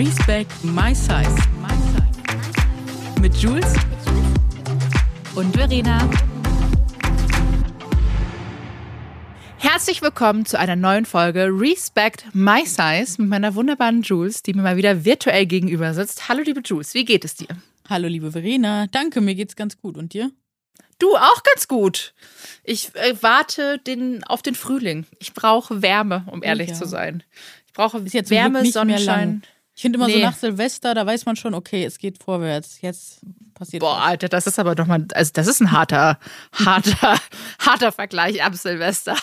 Respect My Size. Mit Jules und Verena. Herzlich willkommen zu einer neuen Folge Respect My Size mit meiner wunderbaren Jules, die mir mal wieder virtuell gegenüber sitzt. Hallo liebe Jules, wie geht es dir? Hallo liebe Verena, danke, mir geht's ganz gut. Und dir? Du auch ganz gut. Ich äh, warte den, auf den Frühling. Ich brauche Wärme, um ehrlich ja. zu sein. Ich brauche Wärme, Sonnenschein. Ich finde immer so Nee. nach Silvester, da weiß man schon, okay, es geht vorwärts. Jetzt passiert Boah, was. Alter, das ist aber doch mal, also das ist ein harter, harter, harter Vergleich ab Silvester.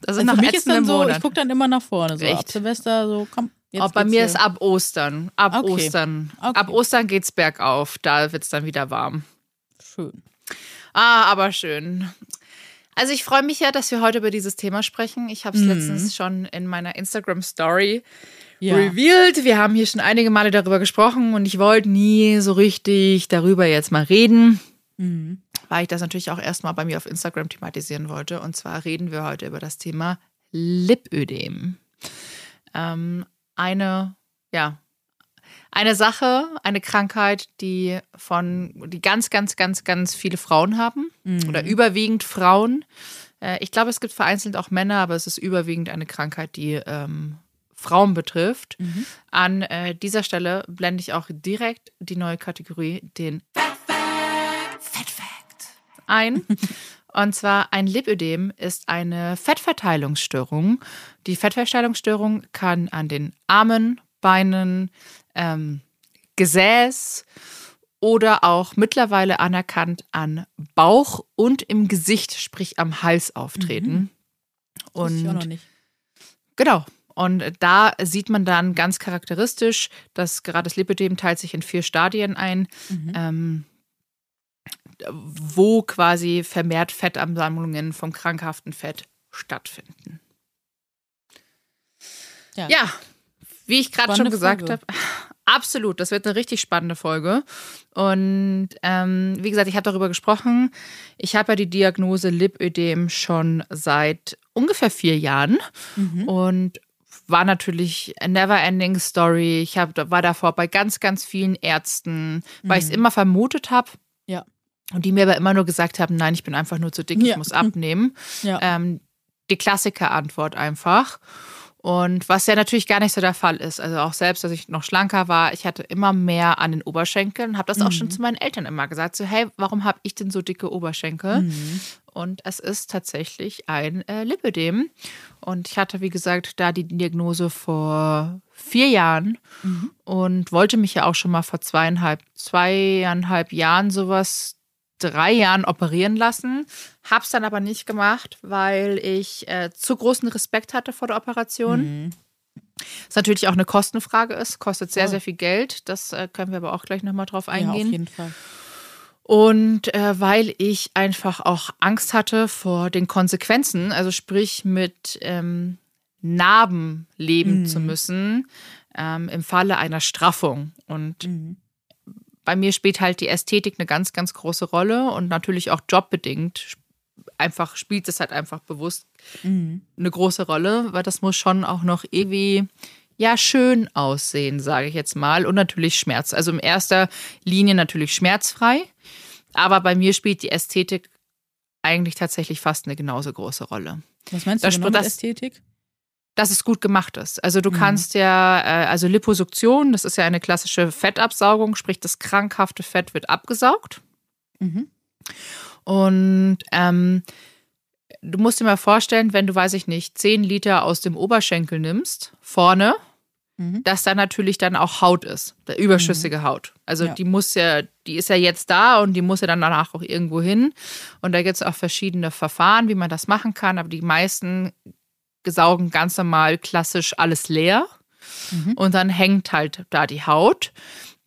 Das Und noch für mich ist dann so, Monate. ich gucke dann immer nach vorne. So ab Echt? Silvester, so komm. Jetzt Oh, bei mir hier. ist ab Ostern. Ab Okay. Ostern. Okay. Ab Ostern geht's bergauf. Da wird's dann wieder warm. schön. Ah, aber schön. Also ich freue mich ja, dass wir heute über dieses Thema sprechen. Ich habe es letztens schon in meiner Instagram Story Ja. revealed. Wir haben hier schon einige Male darüber gesprochen und ich wollte nie so richtig darüber jetzt mal reden, Mhm. weil ich das natürlich auch erstmal bei mir auf Instagram thematisieren wollte. Und zwar reden wir heute über das Thema Lipödem. Ähm, eine, ja, eine Sache, eine Krankheit, die von, die ganz, ganz, ganz, ganz viele Frauen haben oder überwiegend Frauen. Äh, ich glaube, es gibt vereinzelt auch Männer, aber es ist überwiegend eine Krankheit, die ähm, Frauen betrifft. An äh, dieser Stelle blende ich auch direkt die neue Kategorie, den Fat Fact, ein. Und zwar ein Lipödem ist eine Fettverteilungsstörung. Die Fettverteilungsstörung kann an den Armen, Beinen, ähm, Gesäß oder auch mittlerweile anerkannt an Bauch und im Gesicht, sprich am Hals auftreten. Das wusste ich auch noch Und nicht. Genau. Und da sieht man dann ganz charakteristisch, dass gerade das Lipödem teilt sich in vier Stadien ein, ähm, wo quasi vermehrt Fettansammlungen vom krankhaften Fett stattfinden. Ja. Ja, wie ich gerade schon gesagt habe, absolut, das wird eine richtig spannende Folge. Und ähm, wie gesagt, ich habe darüber gesprochen. Ich habe ja die Diagnose Lipödem schon seit ungefähr vier Jahren Mhm. und war natürlich a never ending story. Ich hab, war davor bei ganz, ganz vielen Ärzten, weil ich es immer vermutet habe. Mhm. Ja. Und die mir aber immer nur gesagt haben, nein, ich bin einfach nur zu dick, ich Ja. muss abnehmen. Ja. Ähm, die Klassiker-Antwort einfach. Und was ja natürlich gar nicht so der Fall ist. Also auch selbst, als ich noch schlanker war, ich hatte immer mehr an den Oberschenkeln. Habe das auch schon zu meinen Eltern immer gesagt. So, hey, warum habe ich denn so dicke Oberschenkel? Und es ist tatsächlich ein äh, Lipödem. Und ich hatte, wie gesagt, da die Diagnose vor vier Jahren und wollte mich ja auch schon mal vor zweieinhalb, zweieinhalb Jahren sowas, drei Jahren operieren lassen. Hab's dann aber nicht gemacht, weil ich äh, zu großen Respekt hatte vor der Operation. Was natürlich auch eine Kostenfrage ist, kostet sehr, sehr viel Geld. Das äh, können wir aber auch gleich nochmal drauf ja, auf eingehen. jeden Fall. Und äh, weil ich einfach auch Angst hatte vor den Konsequenzen, also sprich mit ähm, Narben leben zu müssen ähm, im Falle einer Straffung. Und Mhm. bei mir spielt halt die Ästhetik eine ganz, ganz große Rolle und natürlich auch jobbedingt einfach spielt es halt einfach bewusst Mhm. eine große Rolle, weil das muss schon auch noch irgendwie ja schön aussehen, sage ich jetzt mal und natürlich Schmerz. Also in erster Linie natürlich schmerzfrei, aber bei mir spielt die Ästhetik eigentlich tatsächlich fast eine genauso große Rolle. Was meinst du Das- genau das- Ästhetik? Dass es gut gemacht ist. Also du kannst ja, äh, also Liposuktion, das ist ja eine klassische Fettabsaugung, sprich das krankhafte Fett wird abgesaugt. Mhm. Und ähm, du musst dir mal vorstellen, wenn du, weiß ich nicht, 10 Liter aus dem Oberschenkel nimmst, vorne, Mhm. dass da natürlich dann auch Haut ist, der überschüssige Haut. Also Ja. die muss ja, die ist ja jetzt da und die muss ja dann danach auch irgendwo hin. Und da gibt es auch verschiedene Verfahren, wie man das machen kann, aber die meisten saugen ganz normal klassisch alles leer Mhm. und dann hängt halt da die Haut.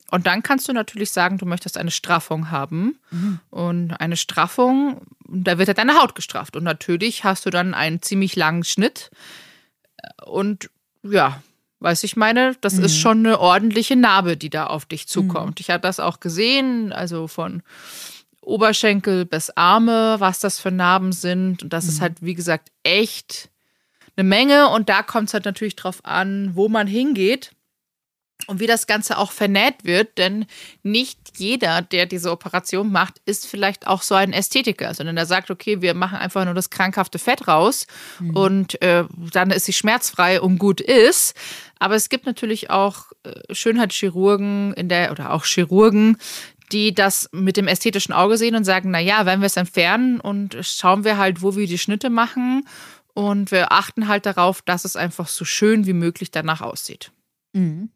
Und dann kannst du natürlich sagen, du möchtest eine Straffung haben. Mhm. Und eine Straffung, da wird halt deine Haut gestrafft. Und natürlich hast du dann einen ziemlich langen Schnitt. Und ja, weiß ich meine, das ist schon eine ordentliche Narbe, die da auf dich zukommt. Ich habe das auch gesehen, also von Oberschenkel bis Arme, was das für Narben sind. Und das ist halt, wie gesagt, echt eine Menge. Und da kommt es halt natürlich drauf an, wo man hingeht. und wie das Ganze auch vernäht wird, denn nicht jeder, der diese Operation macht, ist vielleicht auch so ein Ästhetiker, sondern der sagt, okay, wir machen einfach nur das krankhafte Fett raus mhm. und äh, dann ist sie schmerzfrei und gut ist. Aber es gibt natürlich auch äh, Schönheitschirurgen in der oder auch Chirurgen, die das mit dem ästhetischen Auge sehen und sagen, na ja, wenn wir es entfernen und schauen wir halt, wo wir die Schnitte machen und wir achten halt darauf, dass es einfach so schön wie möglich danach aussieht. Mhm.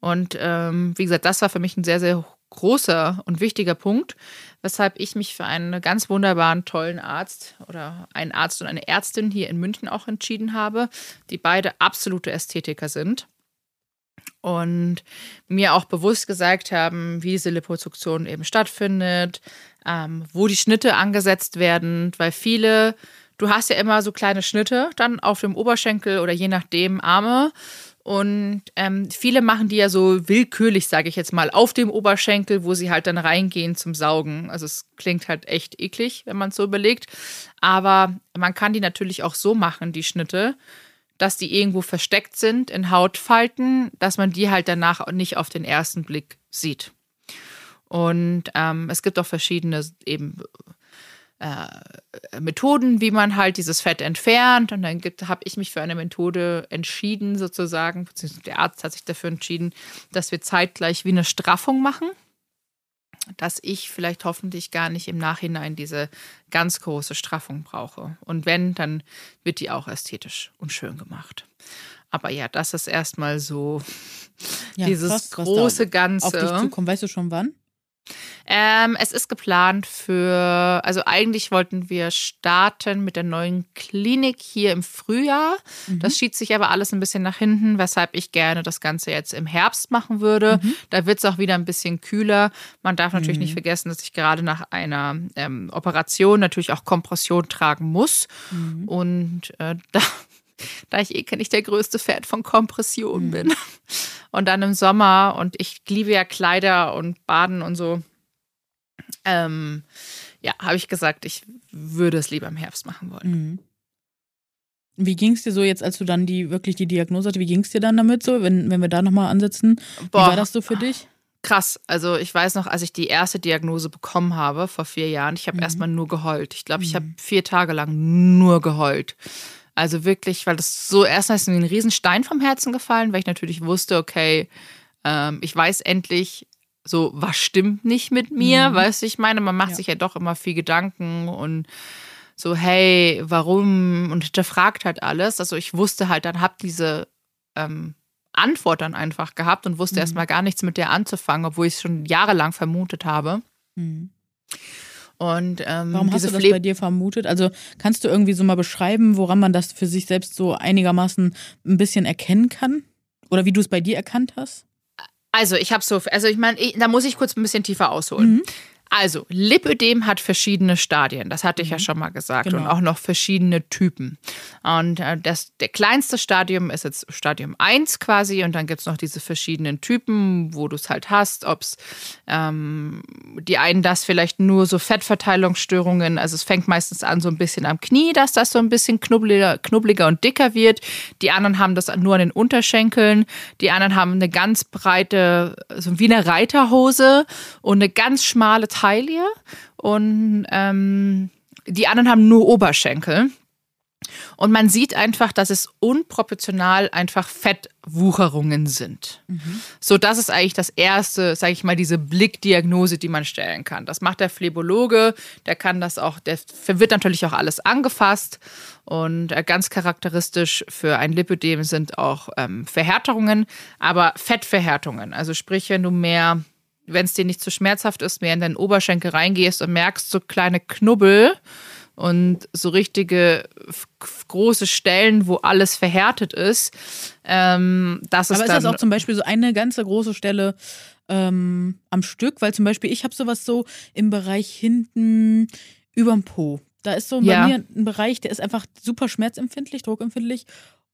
Und ähm, wie gesagt, das war für mich ein sehr, sehr großer und wichtiger Punkt, weshalb ich mich für einen ganz wunderbaren, tollen Arzt oder einen Arzt und eine Ärztin hier in München auch entschieden habe, die beide absolute Ästhetiker sind und mir auch bewusst gesagt haben, wie diese Liposuktion eben stattfindet, ähm, wo die Schnitte angesetzt werden, weil viele, du hast ja immer so kleine Schnitte dann auf dem Oberschenkel oder je nachdem Arme und ähm, viele machen die ja so willkürlich, sage ich jetzt mal, auf dem Oberschenkel, wo sie halt dann reingehen zum Saugen. Also es klingt halt echt eklig, wenn man es so überlegt. Aber man kann die natürlich auch so machen, die Schnitte, dass die irgendwo versteckt sind in Hautfalten, dass man die halt danach nicht auf den ersten Blick sieht. Und ähm, es gibt auch verschiedene eben äh, Methoden, wie man halt dieses Fett entfernt. Und dann habe ich mich für eine Methode entschieden, sozusagen, beziehungsweise der Arzt hat sich dafür entschieden, dass wir zeitgleich wie eine Straffung machen. Dass ich vielleicht hoffentlich gar nicht im Nachhinein diese ganz große Straffung brauche. Und wenn, dann wird die auch ästhetisch und schön gemacht. Aber ja, das ist erstmal so ja, dieses krass, große Ganze. Auf dich zukommt. Weißt du schon wann? Ähm, es ist geplant für, also eigentlich wollten wir starten mit der neuen Klinik hier im Frühjahr. Mhm. Das schiebt sich aber alles ein bisschen nach hinten, weshalb ich gerne das Ganze jetzt im Herbst machen würde. Mhm. Da wird es auch wieder ein bisschen kühler. Man darf natürlich mhm. nicht vergessen, dass ich gerade nach einer ähm, Operation natürlich auch Kompression tragen muss. Mhm. Und äh, da da ich eh nicht der größte Fan von Kompression mhm. bin. Und dann im Sommer und ich liebe ja Kleider und Baden und so. Ähm, ja, habe ich gesagt, ich würde es lieber im Herbst machen wollen. Mhm. Wie ging es dir so jetzt, als du dann die wirklich die Diagnose hatte? Wie ging es dir dann damit so, wenn, wenn wir da nochmal ansetzen? Boah, wie war das so für dich? Krass. Also ich weiß noch, als ich die erste Diagnose bekommen habe vor vier Jahren, ich habe mhm. erstmal nur geheult. Ich glaube, ich habe mhm. vier Tage lang nur geheult. Also wirklich, weil das so erstmal ist mir ein Riesenstein vom Herzen gefallen, weil ich natürlich wusste, okay, ähm, ich weiß endlich, so, was stimmt nicht mit mir, mhm. weißt du, ich meine, man macht ja. sich ja doch immer viel Gedanken und so, hey, warum? Und hinterfragt halt alles. Also ich wusste halt, dann hab diese ähm, Antwort dann einfach gehabt und wusste mhm. erstmal gar nichts mit der anzufangen, obwohl ich es schon jahrelang vermutet habe. Mhm. Und, ähm, Warum hast du das bei dir vermutet? Also kannst du irgendwie so mal beschreiben, woran man das für sich selbst so einigermaßen ein bisschen erkennen kann? Oder wie du es bei dir erkannt hast? Also ich habe so, also ich meine, da muss ich kurz ein bisschen tiefer ausholen. Mhm. Also, Lipödem hat verschiedene Stadien, das hatte ich mhm. ja schon mal gesagt, genau. und auch noch verschiedene Typen. Und äh, das, der kleinste Stadium ist jetzt Stadium 1 quasi, und dann gibt es noch diese verschiedenen Typen, wo du es halt hast, ob es ähm, die einen das vielleicht nur so Fettverteilungsstörungen, also es fängt meistens an so ein bisschen am Knie, dass das so ein bisschen knubbeliger, knubbeliger und dicker wird. Die anderen haben das nur an den Unterschenkeln, die anderen haben eine ganz breite, so wie eine Reiterhose und eine ganz schmale Taille und ähm, die anderen haben nur Oberschenkel. Und man sieht einfach, dass es unproportional einfach Fettwucherungen sind. Mhm. So, das ist eigentlich das erste, sage ich mal, diese Blickdiagnose, die man stellen kann. Das macht der Phlebologe, der kann das auch, der wird natürlich auch alles angefasst. Und äh, ganz charakteristisch für ein Lipödem sind auch ähm, Verhärtungen, aber Fettverhärtungen. Also sprich, wenn du mehr wenn es dir nicht zu schmerzhaft ist, mehr in deinen Oberschenkel reingehst und merkst so kleine Knubbel und so richtige große Stellen, wo alles verhärtet ist. Ähm, das ist Aber ist das auch zum Beispiel so eine ganze große Stelle ähm, am Stück? Weil zum Beispiel ich habe sowas so im Bereich hinten überm Po. Da ist so bei ja. mir ein Bereich, der ist einfach super schmerzempfindlich, druckempfindlich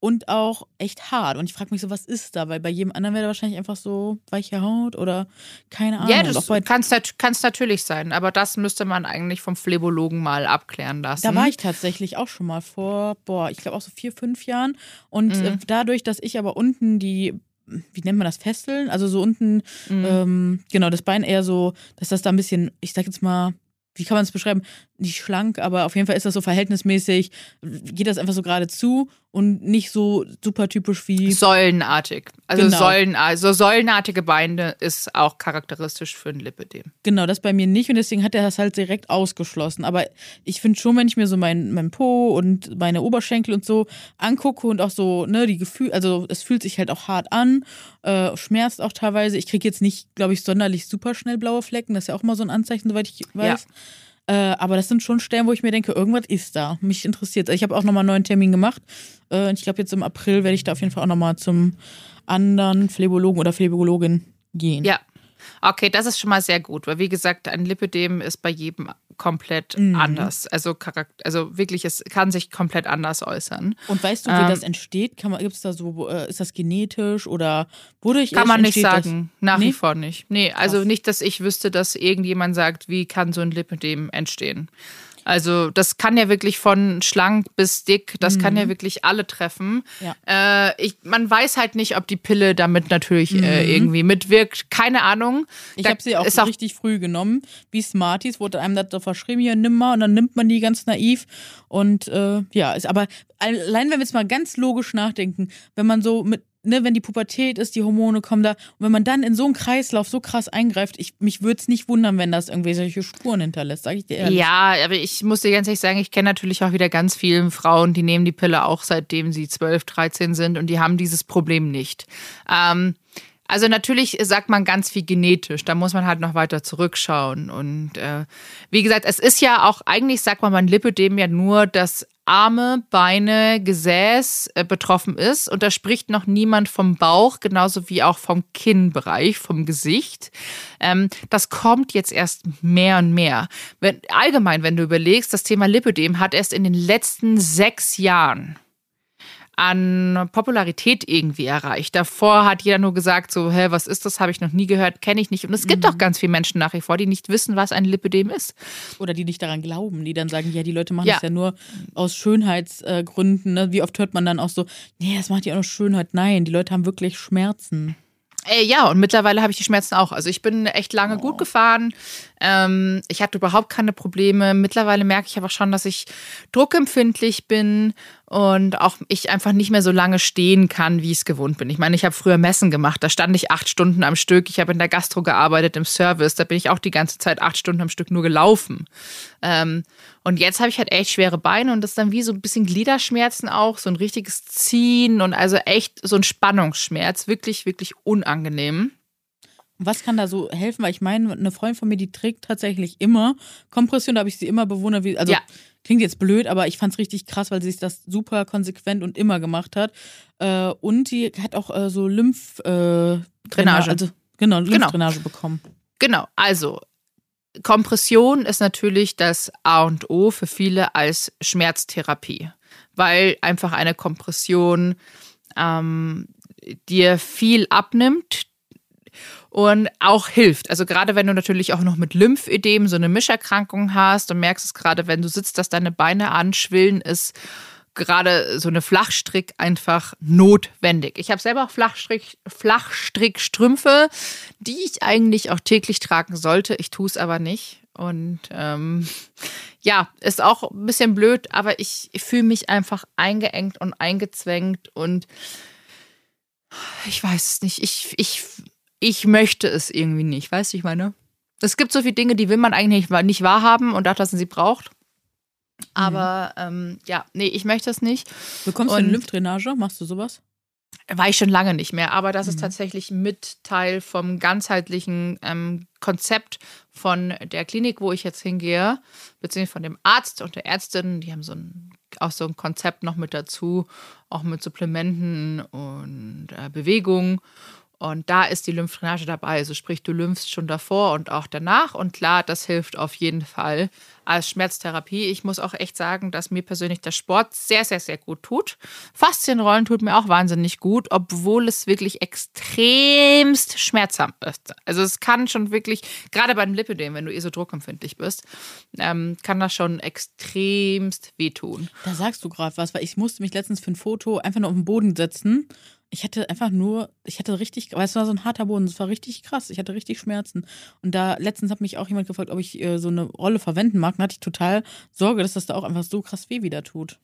und auch echt hart. Und ich frage mich so, was ist da? Weil bei jedem anderen wäre da wahrscheinlich einfach so weiche Haut oder keine Ahnung. Ja, das kann es natürlich sein, aber das müsste man eigentlich vom Phlebologen mal abklären lassen. Da war ich tatsächlich auch schon mal vor, boah, ich glaube auch so vier, fünf Jahren. Und mhm. Äh, dadurch, dass ich aber unten die wie nennt man das, Fesseln? Also so unten, mhm. ähm, genau, das Bein eher so, dass das da ein bisschen, ich sag jetzt mal, wie kann man es beschreiben? Nicht schlank, aber auf jeden Fall ist das so verhältnismäßig, geht das einfach so gerade zu und nicht so super typisch wie. Säulenartig. Also genau. Säulen, also säulenartige Beine ist auch charakteristisch für ein Lipödem. Genau, das bei mir nicht und deswegen hat er das halt direkt ausgeschlossen. Aber ich finde schon, wenn ich mir so mein, mein Po und meine Oberschenkel und so angucke und auch so, ne, die Gefühle, also es fühlt sich halt auch hart an, äh, schmerzt auch teilweise. Ich kriege jetzt nicht, glaube ich, sonderlich super schnell blaue Flecken. Das ist ja auch mal so ein Anzeichen, soweit ich weiß. Ja. Äh, aber das sind schon Stellen, wo ich mir denke, irgendwas ist da. Mich interessiert. Ich habe auch nochmal einen neuen Termin gemacht. Äh, ich glaube, jetzt im April werde ich da auf jeden Fall auch nochmal zum anderen Phlebologen oder Phlebologin gehen. Ja, Okay, das ist schon mal sehr gut, weil wie gesagt, ein Lipödem ist bei jedem komplett mhm. anders. Also, Charakter, also wirklich, es kann sich komplett anders äußern. Und weißt du, wie ähm, das entsteht? Kann man, gibt's da so, äh, ist das genetisch oder wodurch Kann man nicht sagen, das? nach nee? wie vor nicht. Nee, also Krass. nicht, dass ich wüsste, dass irgendjemand sagt, wie kann so ein Lipödem entstehen. Also das kann ja wirklich von schlank bis dick, das mhm. kann ja mhm. wirklich alle treffen. Ja. Äh, ich, man weiß halt nicht, ob die Pille damit natürlich äh, mhm. äh, irgendwie mitwirkt. Keine Ahnung. Ich habe sie auch, auch richtig früh genommen. Wie Smarties wurde einem das so verschrieben, hier nimm mal und dann nimmt man die ganz naiv. Und äh, ja, ist aber allein wenn wir jetzt mal ganz logisch nachdenken, wenn man so mit ne, wenn die Pubertät ist, die Hormone kommen da. Und wenn man dann in so einen Kreislauf so krass eingreift, ich, mich würde es nicht wundern, wenn das irgendwelche Spuren hinterlässt, sage ich dir ehrlich. Ja, aber ich muss dir ganz ehrlich sagen, ich kenne natürlich auch wieder ganz viele Frauen, die nehmen die Pille auch seitdem sie 12, 13 sind und die haben dieses Problem nicht. Ähm, also natürlich sagt man ganz viel genetisch, da muss man halt noch weiter zurückschauen. Und äh, wie gesagt, es ist ja auch, eigentlich sagt man beim Lipödem ja nur, dass Arme, Beine, Gesäß äh, betroffen ist. Und da spricht noch niemand vom Bauch, genauso wie auch vom Kinnbereich, vom Gesicht. Ähm, das kommt jetzt erst mehr und mehr. Wenn, allgemein, wenn du überlegst, das Thema Lipödem hat erst in den letzten sechs Jahren an Popularität irgendwie erreicht. Davor hat jeder nur gesagt, so, hä, was ist das? Habe ich noch nie gehört, kenne ich nicht. Und es gibt mhm. auch ganz viele Menschen nach wie vor, die nicht wissen, was ein Lipödem ist. Oder die nicht daran glauben, die dann sagen, ja, die Leute machen ja. das ja nur aus Schönheitsgründen. Ne? Wie oft hört man dann auch so, nee, das macht ja auch noch Schönheit. Nein, die Leute haben wirklich Schmerzen. Äh, ja, und mittlerweile habe ich die Schmerzen auch. Also ich bin echt lange oh. gut gefahren. Ähm, ich hatte überhaupt keine Probleme. Mittlerweile merke ich aber schon, dass ich druckempfindlich bin und auch ich einfach nicht mehr so lange stehen kann, wie ich es gewohnt bin. Ich meine, ich habe früher Messen gemacht, da stand ich acht Stunden am Stück. Ich habe in der Gastro gearbeitet, im Service, da bin ich auch die ganze Zeit acht Stunden am Stück nur gelaufen. Ähm, und jetzt habe ich halt echt schwere Beine und das ist dann wie so ein bisschen Gliederschmerzen auch, so ein richtiges Ziehen und also echt so ein Spannungsschmerz, wirklich, wirklich unangenehm. Was kann da so helfen? Weil ich meine, eine Freundin von mir, die trägt tatsächlich immer Kompression, da habe ich sie immer bewundert, wie, also ja. Klingt jetzt blöd, aber ich fand es richtig krass, weil sie sich das super konsequent und immer gemacht hat. Äh, und die hat auch äh, so Lymph äh. Also, genau, genau. Lymphdrainage genau. bekommen. Genau, also Kompression ist natürlich das A und O für viele als Schmerztherapie, weil einfach eine Kompression ähm, dir viel abnimmt, und auch hilft. Also gerade wenn du natürlich auch noch mit Lymphödem so eine Mischerkrankung hast und merkst es gerade, wenn du sitzt, dass deine Beine anschwillen, ist gerade so eine Flachstrick einfach notwendig. Ich habe selber auch Flachstrick, Flachstrickstrümpfe, die ich eigentlich auch täglich tragen sollte. Ich tue es aber nicht. Und ähm, ja, ist auch ein bisschen blöd, aber ich, ich fühle mich einfach eingeengt und eingezwängt und ich weiß es nicht. Ich, ich ich möchte es irgendwie nicht, weißt du, ich meine? Es gibt so viele Dinge, die will man eigentlich nicht wahrhaben und dachte, dass man sie braucht. Aber mhm. ähm, ja, nee, ich möchte es nicht. Bekommst du eine Lymphdrainage? Machst du sowas? War ich schon lange nicht mehr, aber das mhm. ist tatsächlich mit Teil vom ganzheitlichen ähm, Konzept von der Klinik, wo ich jetzt hingehe, beziehungsweise von dem Arzt und der Ärztin. Die haben so ein, auch so ein Konzept noch mit dazu, auch mit Supplementen und äh, Bewegung. Und da ist die Lymphdrainage dabei. Also sprich, du lymphst schon davor und auch danach. Und klar, das hilft auf jeden Fall als Schmerztherapie. Ich muss auch echt sagen, dass mir persönlich der Sport sehr, sehr, sehr gut tut. Faszienrollen tut mir auch wahnsinnig gut, obwohl es wirklich extremst schmerzhaft ist. Also es kann schon wirklich, gerade beim Lipödem, wenn du eh so druckempfindlich bist, ähm, kann das schon extremst wehtun. Da sagst du gerade was, weil ich musste mich letztens für ein Foto einfach nur auf den Boden setzen Ich hatte einfach nur, ich hatte richtig, weil es war so ein harter Boden, es war richtig krass. Ich hatte richtig Schmerzen. Und da letztens hat mich auch jemand gefragt, ob ich äh, so eine Rolle verwenden mag. Und hatte ich total Sorge, dass das da auch einfach so krass weh wieder tut.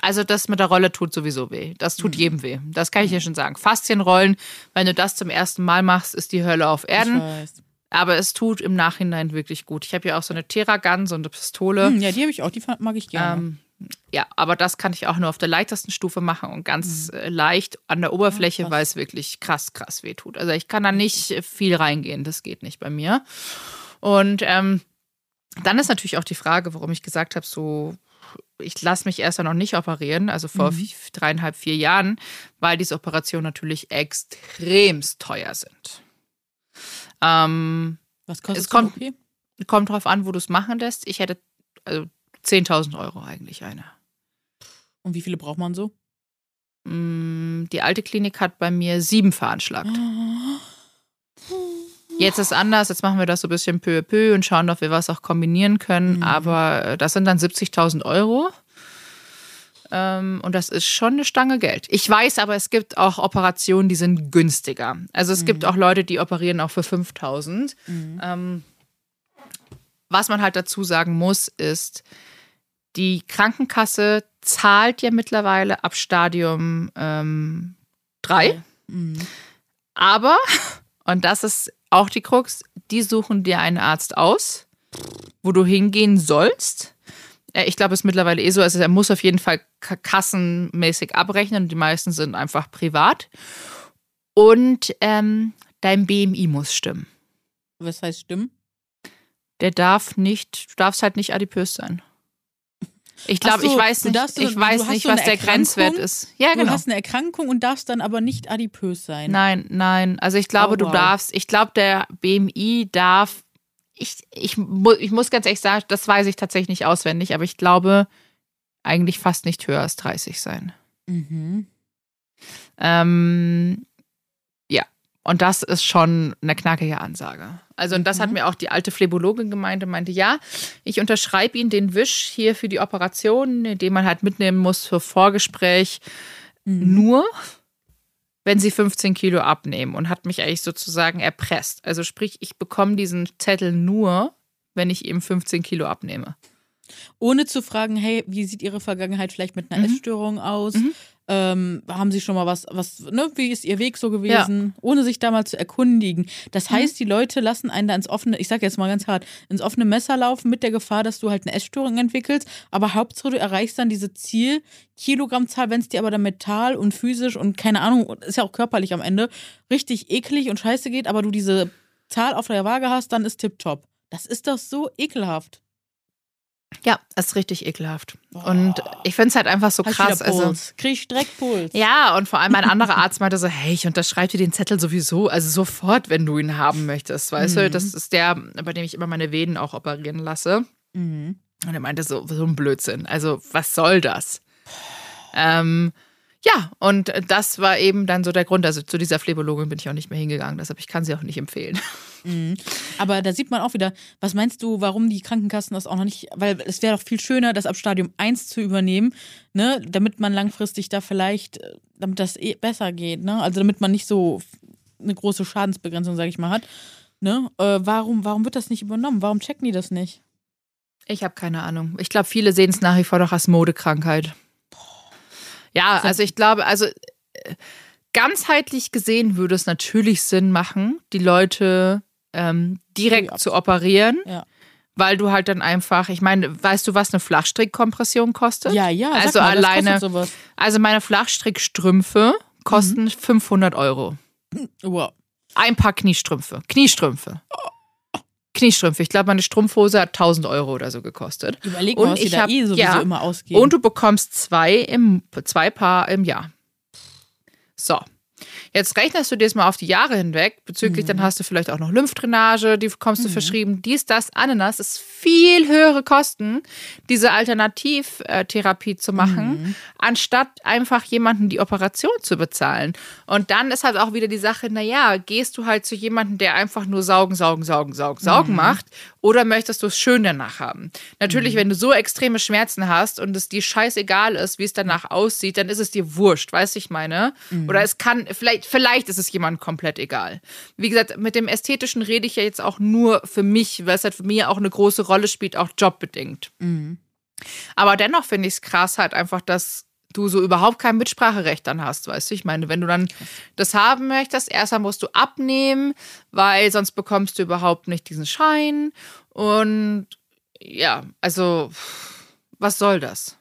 Also das mit der Rolle tut sowieso weh. Das tut mhm. jedem weh. Das kann ich dir schon sagen. Faszienrollen, wenn du das zum ersten Mal machst, ist die Hölle auf Erden. Ich weiß. Aber es tut im Nachhinein wirklich gut. Ich habe ja auch so eine Theragun, so eine Pistole. Hm, ja, die habe ich auch, die mag ich gerne. Ähm, ja, aber das kann ich auch nur auf der leichtesten Stufe machen und ganz mhm. leicht an der Oberfläche, ja, weil es wirklich krass, krass weh tut. Also ich kann da nicht viel reingehen, das geht nicht bei mir. Und ähm, dann ist natürlich auch die Frage, warum ich gesagt habe, so ich lasse mich erst noch nicht operieren, also vor mhm. dreieinhalb, vier Jahren, weil diese Operationen natürlich extremst teuer sind. Ähm, Was kostet es? Kommt, kommt drauf an, wo du es machen lässt. Ich hätte also 10.000 Euro eigentlich eine. Und wie viele braucht man so? Mm, die alte Klinik hat bei mir sieben veranschlagt. Jetzt ist anders, jetzt machen wir das so ein bisschen peu à peu und schauen, ob wir was auch kombinieren können. Mhm. Aber äh, das sind dann 70.000 Euro. Ähm, und das ist schon eine Stange Geld. Ich weiß aber, es gibt auch Operationen, die sind günstiger. Also es mhm. gibt auch Leute, die operieren auch für 5000. Mhm. Ähm, was man halt dazu sagen muss, ist, die Krankenkasse zahlt ja mittlerweile ab Stadium 3. Ähm, mhm. Aber, und das ist auch die Krux, die suchen dir einen Arzt aus, wo du hingehen sollst. Ich glaube, es ist mittlerweile eh so, also er muss auf jeden Fall kassenmäßig abrechnen und die meisten sind einfach privat. Und ähm, dein BMI muss stimmen. Was heißt stimmen? Der darf nicht, du darfst halt nicht adipös sein. Ich glaube, so, ich weiß nicht, darfst, ich weiß nicht, so was der Grenzwert ist. Ja, genau. Du hast eine Erkrankung und darfst dann aber nicht adipös sein. Nein, nein. Also ich glaube, oh, wow. du darfst, ich glaube, der BMI darf, ich, ich, ich muss ganz ehrlich sagen, das weiß ich tatsächlich nicht auswendig, aber ich glaube, eigentlich fast nicht höher als 30 sein. Mhm. Ähm, und das ist schon eine knackige Ansage. Also, und das mhm. hat mir auch die alte Phlebologin gemeint und meinte, ja, ich unterschreibe Ihnen den Wisch hier für die Operation, den man halt mitnehmen muss für Vorgespräch, mhm. nur wenn Sie 15 Kilo abnehmen und hat mich eigentlich sozusagen erpresst. Also sprich, ich bekomme diesen Zettel nur, wenn ich eben 15 Kilo abnehme. Ohne zu fragen, hey, wie sieht Ihre Vergangenheit vielleicht mit einer mhm. Essstörung aus? Mhm. Ähm, haben Sie schon mal was, was, ne, wie ist Ihr Weg so gewesen? Ja. Ohne sich da mal zu erkundigen. Das mhm. heißt, die Leute lassen einen da ins offene, ich sag jetzt mal ganz hart, ins offene Messer laufen mit der Gefahr, dass du halt eine Essstörung entwickelst. Aber Hauptsache, du erreichst dann diese Ziel, Kilogrammzahl, wenn es dir aber dann mental und physisch und keine Ahnung, ist ja auch körperlich am Ende, richtig eklig und scheiße geht, aber du diese Zahl auf der Waage hast, dann ist tipptopp. Das ist doch so ekelhaft. Ja, ist richtig ekelhaft. Und ich finde es halt einfach so krass. Also, Krieg ich Streckpuls. Ja, und vor allem ein anderer Arzt meinte so: Hey, ich unterschreibe dir den Zettel sowieso, also sofort, wenn du ihn haben möchtest. Weißt mhm. du, das ist der, bei dem ich immer meine Venen auch operieren lasse. Mhm. Und er meinte so: So ein Blödsinn. Also, was soll das? Ähm, ja, und das war eben dann so der Grund. Also zu dieser Phlebologin bin ich auch nicht mehr hingegangen. Deshalb ich kann sie auch nicht empfehlen. Mhm. Aber da sieht man auch wieder, was meinst du, warum die Krankenkassen das auch noch nicht, weil es wäre doch viel schöner, das ab Stadium 1 zu übernehmen, ne, damit man langfristig da vielleicht, äh, damit das eh besser geht, ne? Also damit man nicht so eine große Schadensbegrenzung, sage ich mal, hat. Ne? Äh, warum, warum wird das nicht übernommen? Warum checken die das nicht? Ich habe keine Ahnung. Ich glaube, viele sehen es nach wie vor doch als Modekrankheit. Ja, also ich glaube, also äh, ganzheitlich gesehen würde es natürlich Sinn machen, die Leute ähm, direkt zu operieren. Ja. Weil du halt dann einfach, ich meine, weißt du, was eine Flachstrickkompression kostet? Ja, ja. Also mal, alleine, also meine Flachstrickstrümpfe kosten mhm. 500 Euro. Wow. Ein paar Kniestrümpfe. Kniestrümpfe. Kniestrümpfe. Ich glaube, meine Strumpfhose hat 1000 Euro oder so gekostet. Überleg mal, was ich da eh sowieso ja, immer ausgeben. Und du bekommst zwei, im, zwei Paar im Jahr. So. Jetzt rechnest du dir das mal auf die Jahre hinweg, bezüglich, mhm. dann hast du vielleicht auch noch Lymphdrainage, die kommst du mhm. verschrieben, dies, das, Ananas, ist viel höhere Kosten, diese Alternativtherapie zu machen, mhm. anstatt einfach jemanden die Operation zu bezahlen. Und dann ist halt auch wieder die Sache, naja, gehst du halt zu jemandem, der einfach nur saugen, saugen, saugen, saugen, saugen mhm. macht, oder möchtest du es schön danach haben? Natürlich, mhm. wenn du so extreme Schmerzen hast und es dir scheißegal ist, wie es danach aussieht, dann ist es dir wurscht, weißt du, ich meine? Mhm. Oder es kann, vielleicht, vielleicht ist es jemandem komplett egal. Wie gesagt, mit dem Ästhetischen rede ich ja jetzt auch nur für mich, weil es halt für mich auch eine große Rolle spielt, auch jobbedingt. Mhm. Aber dennoch finde ich es krass halt einfach, dass du so überhaupt kein Mitspracherecht dann hast, weißt du? Ich meine, wenn du dann das haben möchtest, erstmal musst du abnehmen, weil sonst bekommst du überhaupt nicht diesen Schein. Und ja, also, was soll das?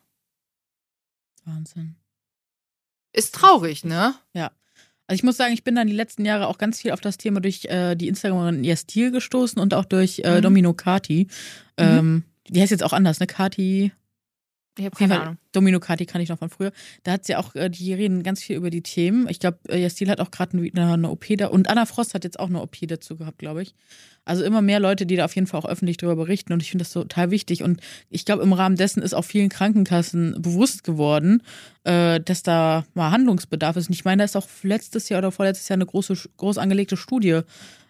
Wahnsinn. Ist traurig, ne? Ja. Also ich muss sagen, ich bin dann die letzten Jahre auch ganz viel auf das Thema durch äh, die Instagramerin ihr Stil gestoßen und auch durch äh, mhm. Domino Kati. Mhm. Ähm, die heißt jetzt auch anders, ne? Kati. Ich habe keine Ahnung. Domino Kati kann ich noch von früher. Da hat sie auch, äh, die reden ganz viel über die Themen. Ich glaube, äh, Jastil hat auch gerade eine, eine, OP da und Anna Frost hat jetzt auch eine OP dazu gehabt, glaube ich. Also immer mehr Leute, die da auf jeden Fall auch öffentlich darüber berichten und ich finde das total wichtig. Und ich glaube, im Rahmen dessen ist auch vielen Krankenkassen bewusst geworden, äh, dass da mal Handlungsbedarf ist. Und ich meine, da ist auch letztes Jahr oder vorletztes Jahr eine große, groß angelegte Studie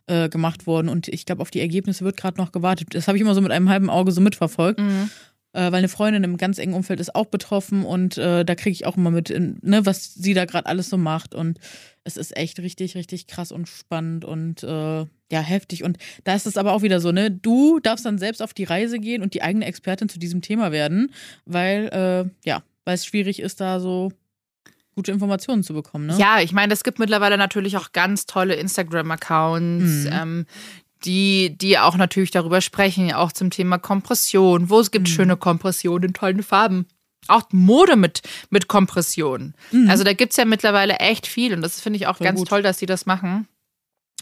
äh, gemacht worden und ich glaube, auf die Ergebnisse wird gerade noch gewartet. Das habe ich immer so mit einem halben Auge so mitverfolgt. Mhm weil eine Freundin im ganz engen Umfeld ist auch betroffen und äh, da kriege ich auch immer mit, in, ne, was sie da gerade alles so macht. Und es ist echt richtig, richtig krass und spannend und äh, ja, heftig. Und da ist es aber auch wieder so, ne? Du darfst dann selbst auf die Reise gehen und die eigene Expertin zu diesem Thema werden, weil, äh, ja, weil es schwierig ist, da so gute Informationen zu bekommen. Ne? Ja, ich meine, es gibt mittlerweile natürlich auch ganz tolle Instagram-Accounts, mhm. ähm, die, die auch natürlich darüber sprechen, auch zum Thema Kompression. Wo es gibt mhm. schöne Kompressionen in tollen Farben. Auch Mode mit, mit Kompression. Mhm. Also da gibt es ja mittlerweile echt viel und das finde ich auch Voll ganz gut. toll, dass sie das machen.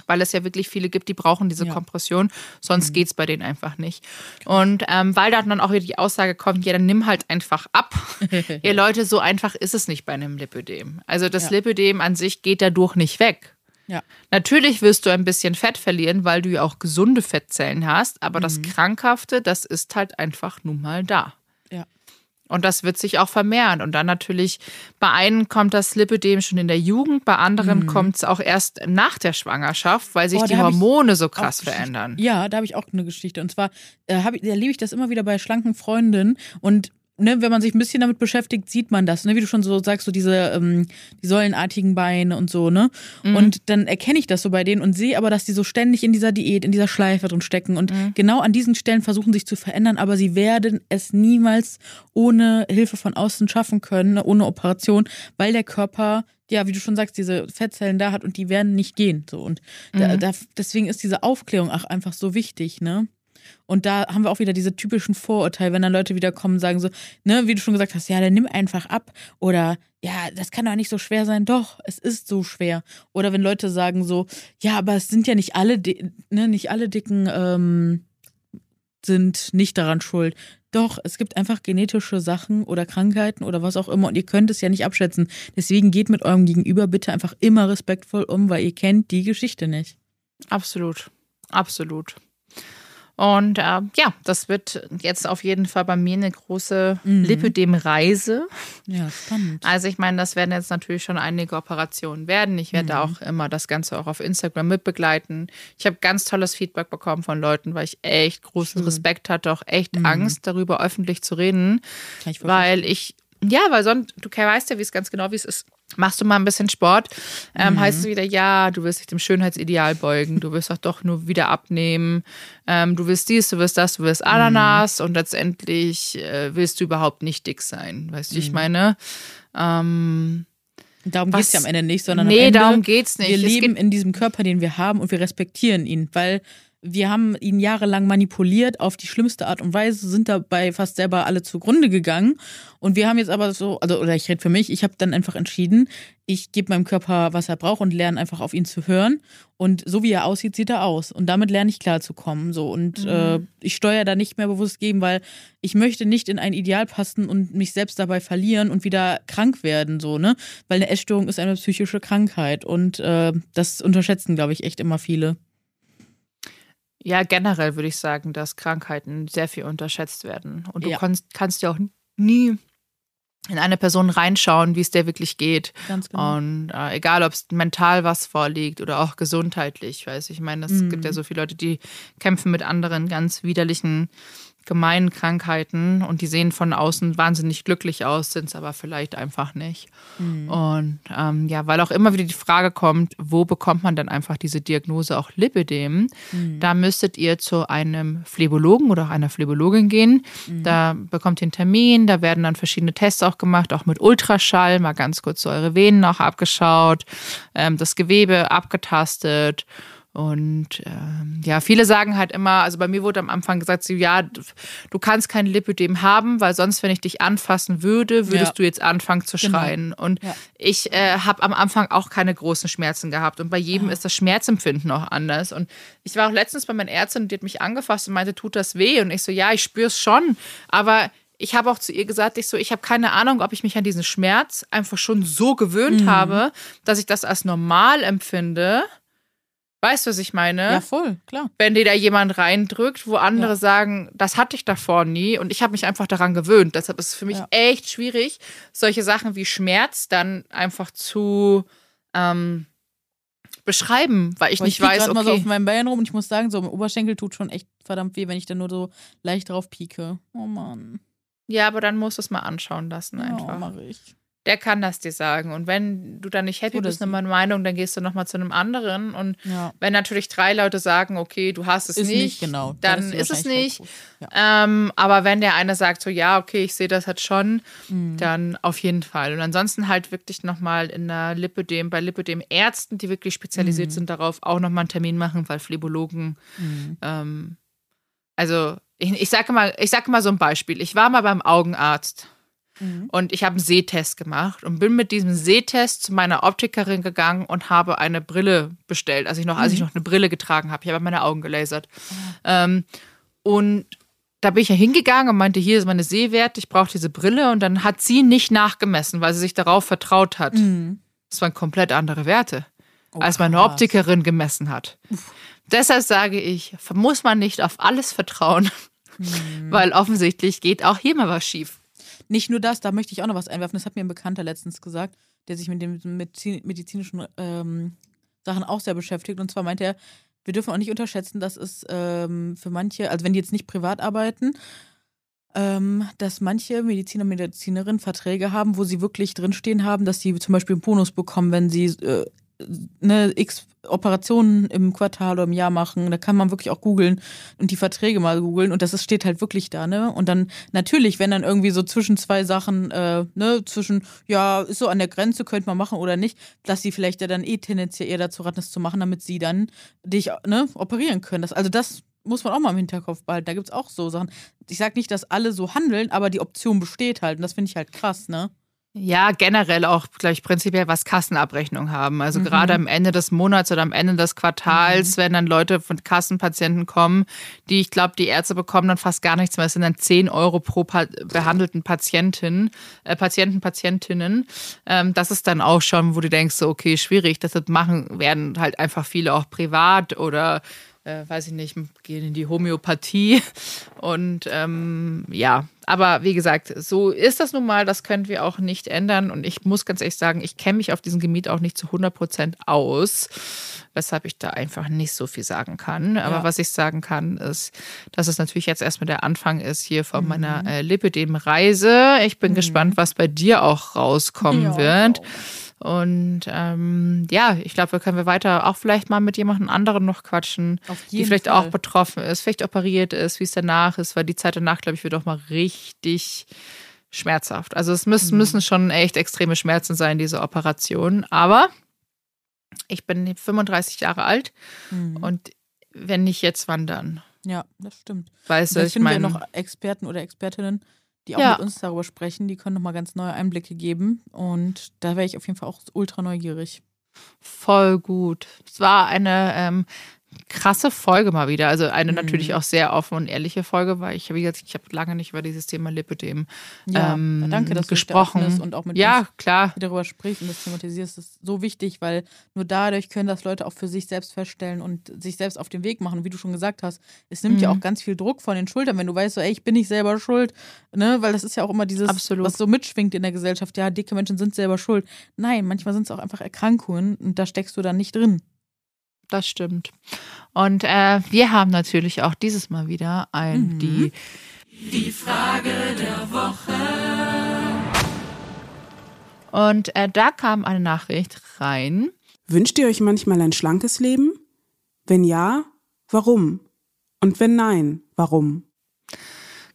Weil es ja wirklich viele gibt, die brauchen diese ja. Kompression, sonst mhm. geht es bei denen einfach nicht. Und ähm, weil da dann auch wieder die Aussage kommt, ja, dann nimm halt einfach ab. Ihr Leute, so einfach ist es nicht bei einem Lipödem. Also das ja. Lipödem an sich geht dadurch nicht weg. Ja. Natürlich wirst du ein bisschen Fett verlieren, weil du ja auch gesunde Fettzellen hast, aber mhm. das Krankhafte, das ist halt einfach nun mal da. Ja. Und das wird sich auch vermehren. Und dann natürlich, bei einen kommt das Lipödem schon in der Jugend, bei anderen mhm. kommt es auch erst nach der Schwangerschaft, weil sich oh, die Hormone so krass verändern. Ja, da habe ich auch eine Geschichte. Und zwar äh, erlebe ich das immer wieder bei schlanken Freundinnen und ne, wenn man sich ein bisschen damit beschäftigt, sieht man das, ne? Wie du schon so sagst, so diese ähm, die säulenartigen Beine und so, ne? Mhm. Und dann erkenne ich das so bei denen und sehe aber, dass die so ständig in dieser Diät, in dieser Schleife drin stecken und mhm. genau an diesen Stellen versuchen sich zu verändern, aber sie werden es niemals ohne Hilfe von außen schaffen können, ne? ohne Operation, weil der Körper ja, wie du schon sagst, diese Fettzellen da hat und die werden nicht gehen. So. Und mhm. da, da, deswegen ist diese Aufklärung auch einfach so wichtig, ne? Und da haben wir auch wieder diese typischen Vorurteile, wenn dann Leute wieder kommen und sagen so, ne, wie du schon gesagt hast, ja, dann nimm einfach ab oder ja, das kann doch nicht so schwer sein. Doch, es ist so schwer. Oder wenn Leute sagen so, ja, aber es sind ja nicht alle, ne, nicht alle Dicken ähm, sind nicht daran schuld. Doch, es gibt einfach genetische Sachen oder Krankheiten oder was auch immer und ihr könnt es ja nicht abschätzen. Deswegen geht mit eurem Gegenüber bitte einfach immer respektvoll um, weil ihr kennt die Geschichte nicht. Absolut. Absolut. Und äh, ja, das wird jetzt auf jeden Fall bei mir eine große mhm. Lipödem-Reise. Ja, spannend. Also ich meine, das werden jetzt natürlich schon einige Operationen werden. Ich werde mhm. auch immer das Ganze auch auf Instagram mitbegleiten. Ich habe ganz tolles Feedback bekommen von Leuten, weil ich echt großen Schön. Respekt hatte, auch echt mhm. Angst, darüber öffentlich zu reden. Ich weil ich, ja, weil sonst, du weißt ja, wie es ganz genau, wie es ist machst du mal ein bisschen Sport, ähm, mhm. heißt es wieder, ja, du wirst dich dem Schönheitsideal beugen, du wirst auch doch nur wieder abnehmen, ähm, du willst dies, du wirst das, du wirst mhm. Ananas mhm. und letztendlich äh, willst du überhaupt nicht dick sein, weißt du, mhm. ich meine. Ähm, Darum geht es ja am Ende nicht, sondern nee, am Ende, darum geht's nicht. Wir leben in diesem Körper, den wir haben und wir respektieren ihn, weil wir haben ihn jahrelang manipuliert auf die schlimmste Art und Weise, sind dabei fast selber alle zugrunde gegangen. Und wir haben jetzt aber so, also, oder ich rede für mich, ich habe dann einfach entschieden, ich gebe meinem Körper, was er braucht und lerne einfach auf ihn zu hören. Und so wie er aussieht, sieht er aus. Und damit lerne ich klarzukommen. So. Und mhm. äh, ich steuere da nicht mehr bewusst gegen, weil ich möchte nicht in ein Ideal passen und mich selbst dabei verlieren und wieder krank werden. So, ne? Weil eine Essstörung ist eine psychische Krankheit. Und äh, das unterschätzen, glaube ich, echt immer viele. Ja, generell würde ich sagen, dass Krankheiten sehr viel unterschätzt werden. Und du ja. kannst, kannst ja auch nie in eine Person reinschauen, wie es der wirklich geht. Ganz genau. Und äh, egal, ob es mental was vorliegt oder auch gesundheitlich, weiß ich. Ich meine, es mm. gibt ja so viele Leute, die kämpfen mit anderen ganz widerlichen gemeinen Krankheiten und die sehen von außen wahnsinnig glücklich aus, sind es aber vielleicht einfach nicht. Mhm. Und ähm, ja, weil auch immer wieder die Frage kommt, wo bekommt man dann einfach diese Diagnose auch Lipidem? Mhm. Da müsstet ihr zu einem Phlebologen oder auch einer Phlebologin gehen. Mhm. Da bekommt ihr einen Termin, da werden dann verschiedene Tests auch gemacht, auch mit Ultraschall, mal ganz kurz so eure Venen auch abgeschaut, ähm, das Gewebe abgetastet. Und ähm, ja, viele sagen halt immer, also bei mir wurde am Anfang gesagt, so, ja, du kannst kein Lipödem haben, weil sonst, wenn ich dich anfassen würde, würdest ja. du jetzt anfangen zu genau. schreien. Genau. Und ja. ich äh, habe am Anfang auch keine großen Schmerzen gehabt. Und bei jedem ah. ist das Schmerzempfinden auch anders. Und ich war auch letztens bei meiner Ärztin, die hat mich angefasst und meinte, tut das weh? Und ich so, ja, ich spüre es schon. Aber ich habe auch zu ihr gesagt, ich so, ich habe keine Ahnung, ob ich mich an diesen Schmerz einfach schon so gewöhnt mhm. habe, dass ich das als normal empfinde Weißt du, was ich meine? Ja, voll, klar. Wenn dir da jemand reindrückt, wo andere ja. sagen, das hatte ich davor nie und ich habe mich einfach daran gewöhnt. Deshalb ist es für mich ja. echt schwierig, solche Sachen wie Schmerz dann einfach zu ähm, beschreiben, weil ich weil nicht ich weiß, okay. mal so auf meinem Bein rum und ich muss sagen, so im Oberschenkel tut schon echt verdammt weh, wenn ich dann nur so leicht drauf pieke. Oh Mann. Ja, aber dann musst du es mal anschauen lassen einfach. Ja, mache ich der kann das dir sagen. Und wenn du dann nicht happy bist mit meiner Meinung, dann gehst du nochmal zu einem anderen. Und ja. wenn natürlich drei Leute sagen, okay, du hast es ist nicht, nicht genau. dann, dann ist, es nicht. Ja. Ähm, aber wenn der eine sagt, so ja, okay, ich sehe das halt schon, mhm. dann auf jeden Fall. Und ansonsten halt wirklich nochmal in der Lipödem, bei Lipödem Ärzten, die wirklich spezialisiert mhm. sind darauf, auch nochmal einen Termin machen, weil Phlebologen, mhm. ähm, also ich, ich sage mal, ich sage mal so ein Beispiel. Ich war mal beim Augenarzt. Mhm. Und ich habe einen Sehtest gemacht und bin mit diesem Sehtest zu meiner Optikerin gegangen und habe eine Brille bestellt, als ich noch, mhm. als ich mhm. noch eine Brille getragen habe. Ich habe meine Augen gelasert. Mhm. Ähm, und da bin ich ja hingegangen und meinte, hier ist meine Sehwert, ich brauche diese Brille. Und dann hat sie nicht nachgemessen, weil sie sich darauf vertraut hat. Mhm. Das waren komplett andere Werte, oh, als meine krass. Optikerin gemessen hat. Uff. Deshalb sage ich, muss man nicht auf alles vertrauen, mhm. weil offensichtlich geht auch hier mal was schief. Nicht nur das, da möchte ich auch noch was einwerfen. Das hat mir ein Bekannter letztens gesagt, der sich mit den medizinischen ähm, Sachen auch sehr beschäftigt. Und zwar meinte er, wir dürfen auch nicht unterschätzen, dass es ähm, für manche, also wenn die jetzt nicht privat arbeiten, ähm, dass manche Mediziner und Medizinerinnen Verträge haben, wo sie wirklich drinstehen haben, dass sie zum Beispiel einen Bonus bekommen, wenn sie äh, eine X Operationen im Quartal oder im Jahr machen. Da kann man wirklich auch googeln und die Verträge mal googeln und das steht halt wirklich da, ne? Und dann natürlich, wenn dann irgendwie so zwischen zwei Sachen, äh, ne, zwischen, ja, ist so an der Grenze, könnte man machen oder nicht, dass sie vielleicht ja dann eh tendenziell eher dazu raten, das zu machen, damit sie dann dich, ne, operieren können. Das, also das muss man auch mal im Hinterkopf behalten. Da gibt es auch so Sachen. Ich sag nicht, dass alle so handeln, aber die Option besteht halt. Und das finde ich halt krass, ne? Ja, generell auch gleich prinzipiell was Kassenabrechnung haben. Also mhm. gerade am Ende des Monats oder am Ende des Quartals, mhm. wenn dann Leute von Kassenpatienten kommen, die, ich glaube, die Ärzte bekommen dann fast gar nichts mehr. Es sind dann 10 Euro pro pa behandelten Patientin, äh, Patienten, Patientinnen. Ähm, das ist dann auch schon, wo du denkst, so, okay, schwierig. Das machen werden halt einfach viele auch privat oder äh, weiß ich nicht, gehen in die Homöopathie. Und ähm, ja, aber wie gesagt, so ist das nun mal, das können wir auch nicht ändern. Und ich muss ganz ehrlich sagen, ich kenne mich auf diesem Gebiet auch nicht zu 100 Prozent aus, weshalb ich da einfach nicht so viel sagen kann. Aber ja. was ich sagen kann, ist, dass es natürlich jetzt erstmal der Anfang ist hier von mhm. meiner äh, Lipidem-Reise. Ich bin mhm. gespannt, was bei dir auch rauskommen ja, wird. Auch. Und ähm, ja, ich glaube, wir können wir weiter auch vielleicht mal mit jemandem anderen noch quatschen, die vielleicht Fall. auch betroffen ist, vielleicht operiert ist, wie es danach ist, weil die Zeit danach, glaube ich, wird auch mal richtig schmerzhaft. Also es müssen, mhm. müssen schon echt extreme Schmerzen sein, diese Operation. Aber ich bin 35 Jahre alt mhm. und wenn nicht jetzt, wann dann? Ja, das stimmt. Weißt du, ich meine. noch Experten oder Expertinnen, die auch ja. mit uns darüber sprechen. Die können nochmal ganz neue Einblicke geben. Und da wäre ich auf jeden Fall auch ultra neugierig. Voll gut. Es war eine ähm, krasse Folge mal wieder. Also eine mhm. natürlich auch sehr offen und ehrliche Folge, weil ich, wie gesagt, ich habe lange nicht über dieses Thema Lipödem ja, ähm, danke, dass gesprochen du und auch mit ja, klar. darüber sprichst und das thematisierst. Das ist so wichtig, weil nur dadurch können das Leute auch für sich selbst feststellen und sich selbst auf den Weg machen. Wie du schon gesagt hast, es nimmt mhm. ja auch ganz viel Druck von den Schultern, wenn du weißt, so, ey, ich bin nicht selber schuld, ne? Weil das ist ja auch immer dieses, Absolut. was so mitschwingt in der Gesellschaft. Ja, dicke Menschen sind selber schuld. Nein, manchmal sind es auch einfach Erkrankungen und da steckst du dann nicht drin das stimmt. Und äh, wir haben natürlich auch dieses Mal wieder ein, mhm. die, die Frage der Woche. Und äh, da kam eine Nachricht rein. Wünscht ihr euch manchmal ein schlankes Leben? Wenn ja, warum? Und wenn nein, warum?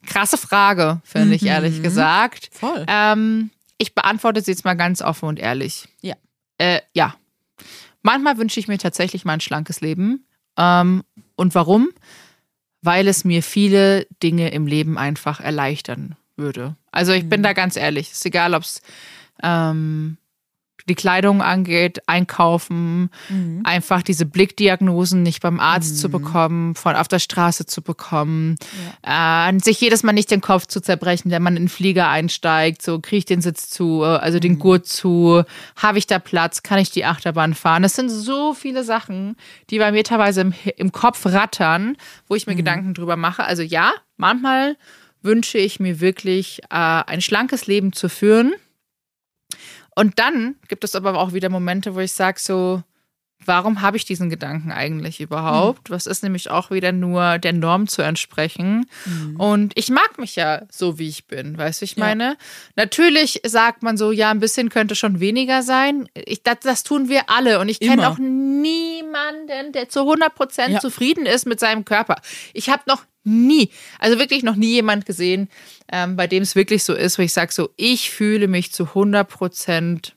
Krasse Frage, finde mhm. ich ehrlich gesagt. Voll. Ähm, ich beantworte sie jetzt mal ganz offen und ehrlich. Ja. Äh, ja. Manchmal wünsche ich mir tatsächlich mal ein schlankes Leben. Ähm, und warum? Weil es mir viele Dinge im Leben einfach erleichtern würde. Also ich mhm. bin da ganz ehrlich. Es ist egal, ob es ähm, die Kleidung angeht, einkaufen, mhm. einfach diese Blickdiagnosen nicht beim Arzt mhm. zu bekommen, von auf der Straße zu bekommen, ja. äh, sich jedes Mal nicht den Kopf zu zerbrechen, wenn man in den Flieger einsteigt, so kriege ich den Sitz zu, äh, also mhm. den Gurt zu, habe ich da Platz, kann ich die Achterbahn fahren. Das sind so viele Sachen, die bei mir teilweise im, im Kopf rattern, wo ich mir mhm. Gedanken drüber mache. Also ja, manchmal wünsche ich mir wirklich, äh, ein schlankes Leben zu führen und dann gibt es aber auch wieder Momente, wo ich sage so, warum habe ich diesen Gedanken eigentlich überhaupt? Mhm. Was ist nämlich auch wieder nur der Norm zu entsprechen? Mhm. Und ich mag mich ja so, wie ich bin, weißt du, ich meine? Ja. Natürlich sagt man so, ja, ein bisschen könnte schon weniger sein. Ich, das, das tun wir alle. Und ich kenne auch niemanden, der zu 100 Prozent ja. zufrieden ist mit seinem Körper. Ich habe noch nie, also wirklich noch nie jemand gesehen, ähm, bei dem es wirklich so ist, wo ich sage so, ich fühle mich zu 100 Prozent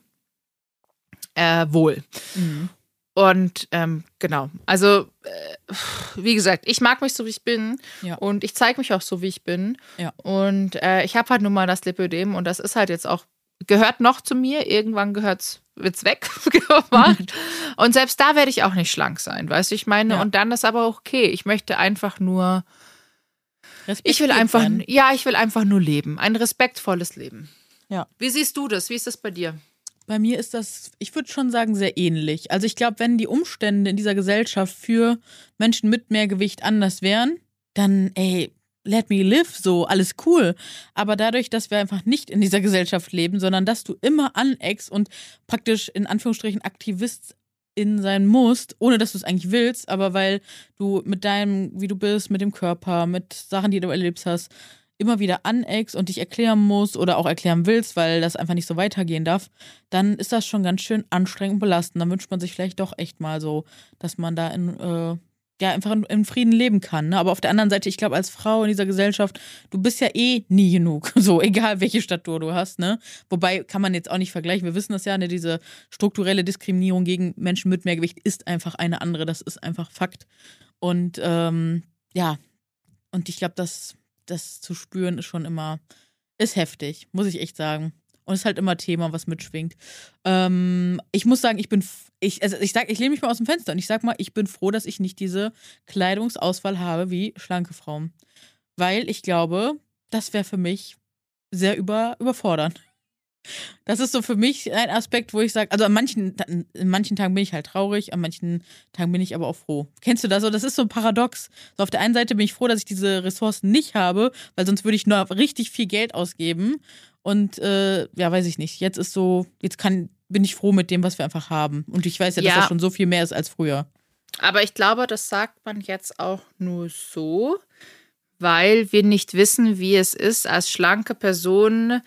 äh, wohl. Mhm. Und ähm, genau, also äh, wie gesagt, ich mag mich so, wie ich bin ja. und ich zeige mich auch so, wie ich bin. Ja. Und äh, ich habe halt nun mal das Lipödem und das ist halt jetzt auch, gehört noch zu mir, irgendwann gehört's wird's weggemacht. und selbst da werde ich auch nicht schlank sein, weißt du, ich meine, ja. und dann ist aber auch okay. Ich möchte einfach nur ich will einfach, sein. ja, ich will einfach nur leben. Ein respektvolles Leben. Ja. Wie siehst du das? Wie ist das bei dir? Bei mir ist das, ich würde schon sagen, sehr ähnlich. Also ich glaube, wenn die Umstände in dieser Gesellschaft für Menschen mit mehr Gewicht anders wären, dann, ey, let me live, so, alles cool. Aber dadurch, dass wir einfach nicht in dieser Gesellschaft leben, sondern dass du immer aneckst und praktisch in Anführungsstrichen Aktivist in sein musst, ohne dass du es eigentlich willst, aber weil du mit deinem, wie du bist, mit dem Körper, mit Sachen, die du erlebst hast, immer wieder aneckst und dich erklären musst oder auch erklären willst, weil das einfach nicht so weitergehen darf, dann ist das schon ganz schön anstrengend und belastend. Dann wünscht man sich vielleicht doch echt mal so, dass man da in äh, ja einfach in, Frieden leben kann. Ne? Aber auf der anderen Seite, ich glaube, als Frau in dieser Gesellschaft, du bist ja eh nie genug. So, egal welche Statur du hast, ne? Wobei kann man jetzt auch nicht vergleichen. Wir wissen das ja, ne? Diese strukturelle Diskriminierung gegen Menschen mit mehr Gewicht ist einfach eine andere. Das ist einfach Fakt. Und ähm, ja, und ich glaube, das, das zu spüren ist schon immer, ist heftig, muss ich echt sagen. Und es ist halt immer Thema, was mitschwingt. Ähm, ich muss sagen, ich bin, ich, also ich sag, ich lehne mich mal aus dem Fenster und ich sag mal, ich bin froh, dass ich nicht diese Kleidungsauswahl habe wie schlanke Frauen. Weil ich glaube, das wäre für mich sehr über, überfordernd. Das ist so für mich ein Aspekt, wo ich sage, also an manchen, in manchen Tagen bin ich halt traurig, an manchen Tagen bin ich aber auch froh. Kennst du das so? Das ist so ein Paradox. So auf der einen Seite bin ich froh, dass ich diese Ressourcen nicht habe, weil sonst würde ich nur richtig viel Geld ausgeben. Und äh, ja, weiß ich nicht. Jetzt ist so, jetzt kann, bin ich froh mit dem, was wir einfach haben. Und ich weiß ja, dass ja. das schon so viel mehr ist als früher. Aber ich glaube, das sagt man jetzt auch nur so, weil wir nicht wissen, wie es ist, als schlanke Person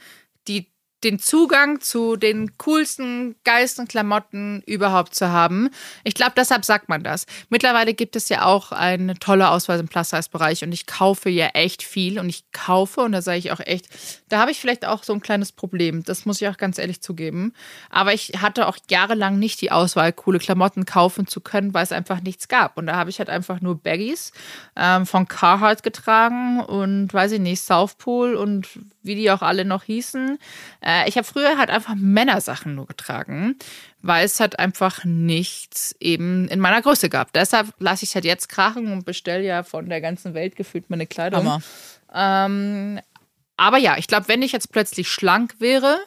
die den Zugang zu den coolsten, geilsten Klamotten überhaupt zu haben. Ich glaube, deshalb sagt man das. Mittlerweile gibt es ja auch eine tolle Auswahl im Plus-Size-Bereich und ich kaufe ja echt viel und ich kaufe, und da sage ich auch echt, da habe ich vielleicht auch so ein kleines Problem. Das muss ich auch ganz ehrlich zugeben. Aber ich hatte auch jahrelang nicht die Auswahl, coole Klamotten kaufen zu können, weil es einfach nichts gab. Und da habe ich halt einfach nur Baggies ähm, von Carhartt getragen und weiß ich nicht, South Pole und wie die auch alle noch hießen. Äh, ich habe früher halt einfach Männersachen nur getragen, weil es halt einfach nichts eben in meiner Größe gab. Deshalb lasse ich es halt jetzt krachen und bestelle ja von der ganzen Welt gefühlt meine Kleidung. Ähm, aber ja, ich glaube, wenn ich jetzt plötzlich schlank wäre,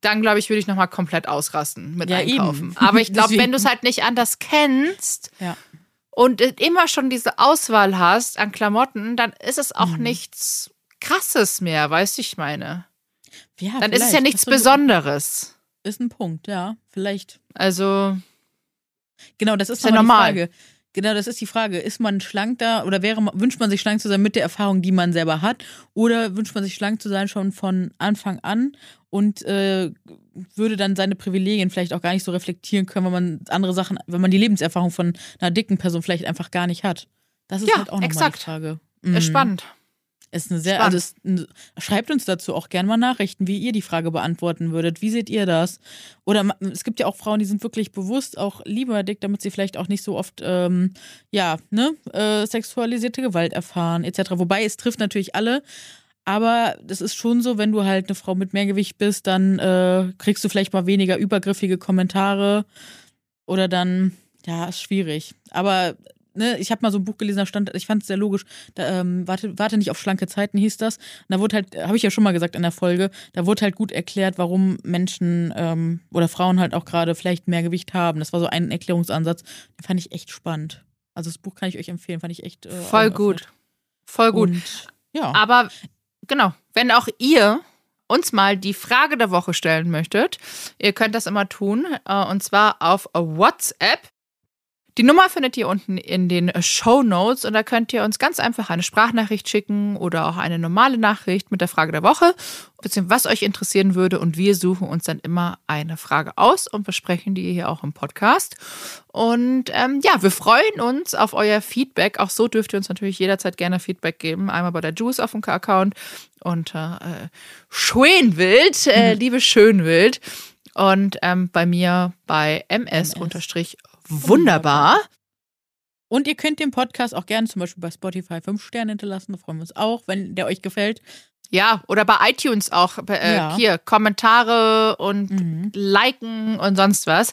dann glaube ich, würde ich nochmal komplett ausrasten mit ja, Einkaufen. Eben. Aber ich glaube, wenn du es halt nicht anders kennst ja. und immer schon diese Auswahl hast an Klamotten, dann ist es auch mhm. nichts Krasses mehr, weißt du, ich meine. Ja, dann ist es ja nichts Besonderes. Ist ein Punkt, ja. Vielleicht. Also. Genau, das ist, ist ja normal. Die Frage. Genau, das ist die Frage. Ist man schlank da oder wäre, wünscht man sich schlank zu sein mit der Erfahrung, die man selber hat? Oder wünscht man sich schlank zu sein schon von Anfang an und äh, würde dann seine Privilegien vielleicht auch gar nicht so reflektieren können, wenn man andere Sachen, wenn man die Lebenserfahrung von einer dicken Person vielleicht einfach gar nicht hat? Das ist ja, halt auch nochmal die Frage. Mhm. Spannend. Ist eine sehr, also es, schreibt uns dazu auch gerne mal Nachrichten, wie ihr die Frage beantworten würdet. Wie seht ihr das? Oder es gibt ja auch Frauen, die sind wirklich bewusst auch lieber dick, damit sie vielleicht auch nicht so oft, ähm, ja, ne, äh, sexualisierte Gewalt erfahren, etc. Wobei es trifft natürlich alle. Aber das ist schon so, wenn du halt eine Frau mit Mehrgewicht bist, dann äh, kriegst du vielleicht mal weniger übergriffige Kommentare. Oder dann, ja, ist schwierig. Aber ne, ich habe mal so ein Buch gelesen, da stand, ich fand es sehr logisch, da, ähm, warte, warte nicht auf schlanke Zeiten hieß das. Und da wurde halt, habe ich ja schon mal gesagt in der Folge, da wurde halt gut erklärt, warum Menschen ähm, oder Frauen halt auch gerade vielleicht mehr Gewicht haben. Das war so ein Erklärungsansatz, den fand ich echt spannend. Also das Buch kann ich euch empfehlen, fand ich echt äh, voll gut. Voll gut. Und, ja. Aber genau, wenn auch ihr uns mal die Frage der Woche stellen möchtet, ihr könnt das immer tun, äh, und zwar auf WhatsApp. Die Nummer findet ihr unten in den Show Notes und da könnt ihr uns ganz einfach eine Sprachnachricht schicken oder auch eine normale Nachricht mit der Frage der Woche, beziehungsweise was euch interessieren würde und wir suchen uns dann immer eine Frage aus und besprechen die hier auch im Podcast. Und ähm, ja, wir freuen uns auf euer Feedback. Auch so dürft ihr uns natürlich jederzeit gerne Feedback geben. Einmal bei der Juice auf dem Account unter äh, Schönwild, äh, mhm. liebe Schönwild. Und ähm, bei mir bei ms, MS wunderbar. Und ihr könnt den Podcast auch gerne zum Beispiel bei Spotify fünf Sterne hinterlassen. Da freuen wir uns auch, wenn der euch gefällt. Ja, oder bei iTunes auch. Äh, ja. Hier, Kommentare und mhm. Liken und sonst was.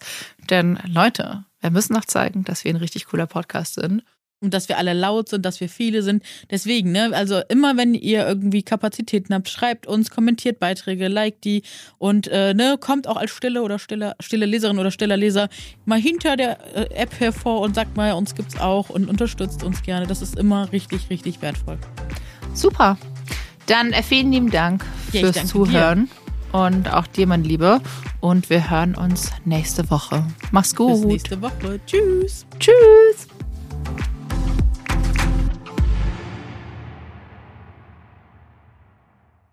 Denn Leute, wir müssen noch zeigen, dass wir ein richtig cooler Podcast sind und dass wir alle laut sind, dass wir viele sind. Deswegen, ne, also immer wenn ihr irgendwie Kapazitäten habt, schreibt uns, kommentiert Beiträge, liked die und äh, ne, kommt auch als stille oder stille, stille Leserin oder stiller Leser mal hinter der äh, App hervor und sagt mal, uns gibt's auch und unterstützt uns gerne. Das ist immer richtig, richtig wertvoll. Super. Dann vielen lieben Dank ja, fürs Zuhören. Dir. Und auch dir, mein Lieber. Und wir hören uns nächste Woche. Mach's gut. Bis nächste Woche. Tschüss. Tschüss.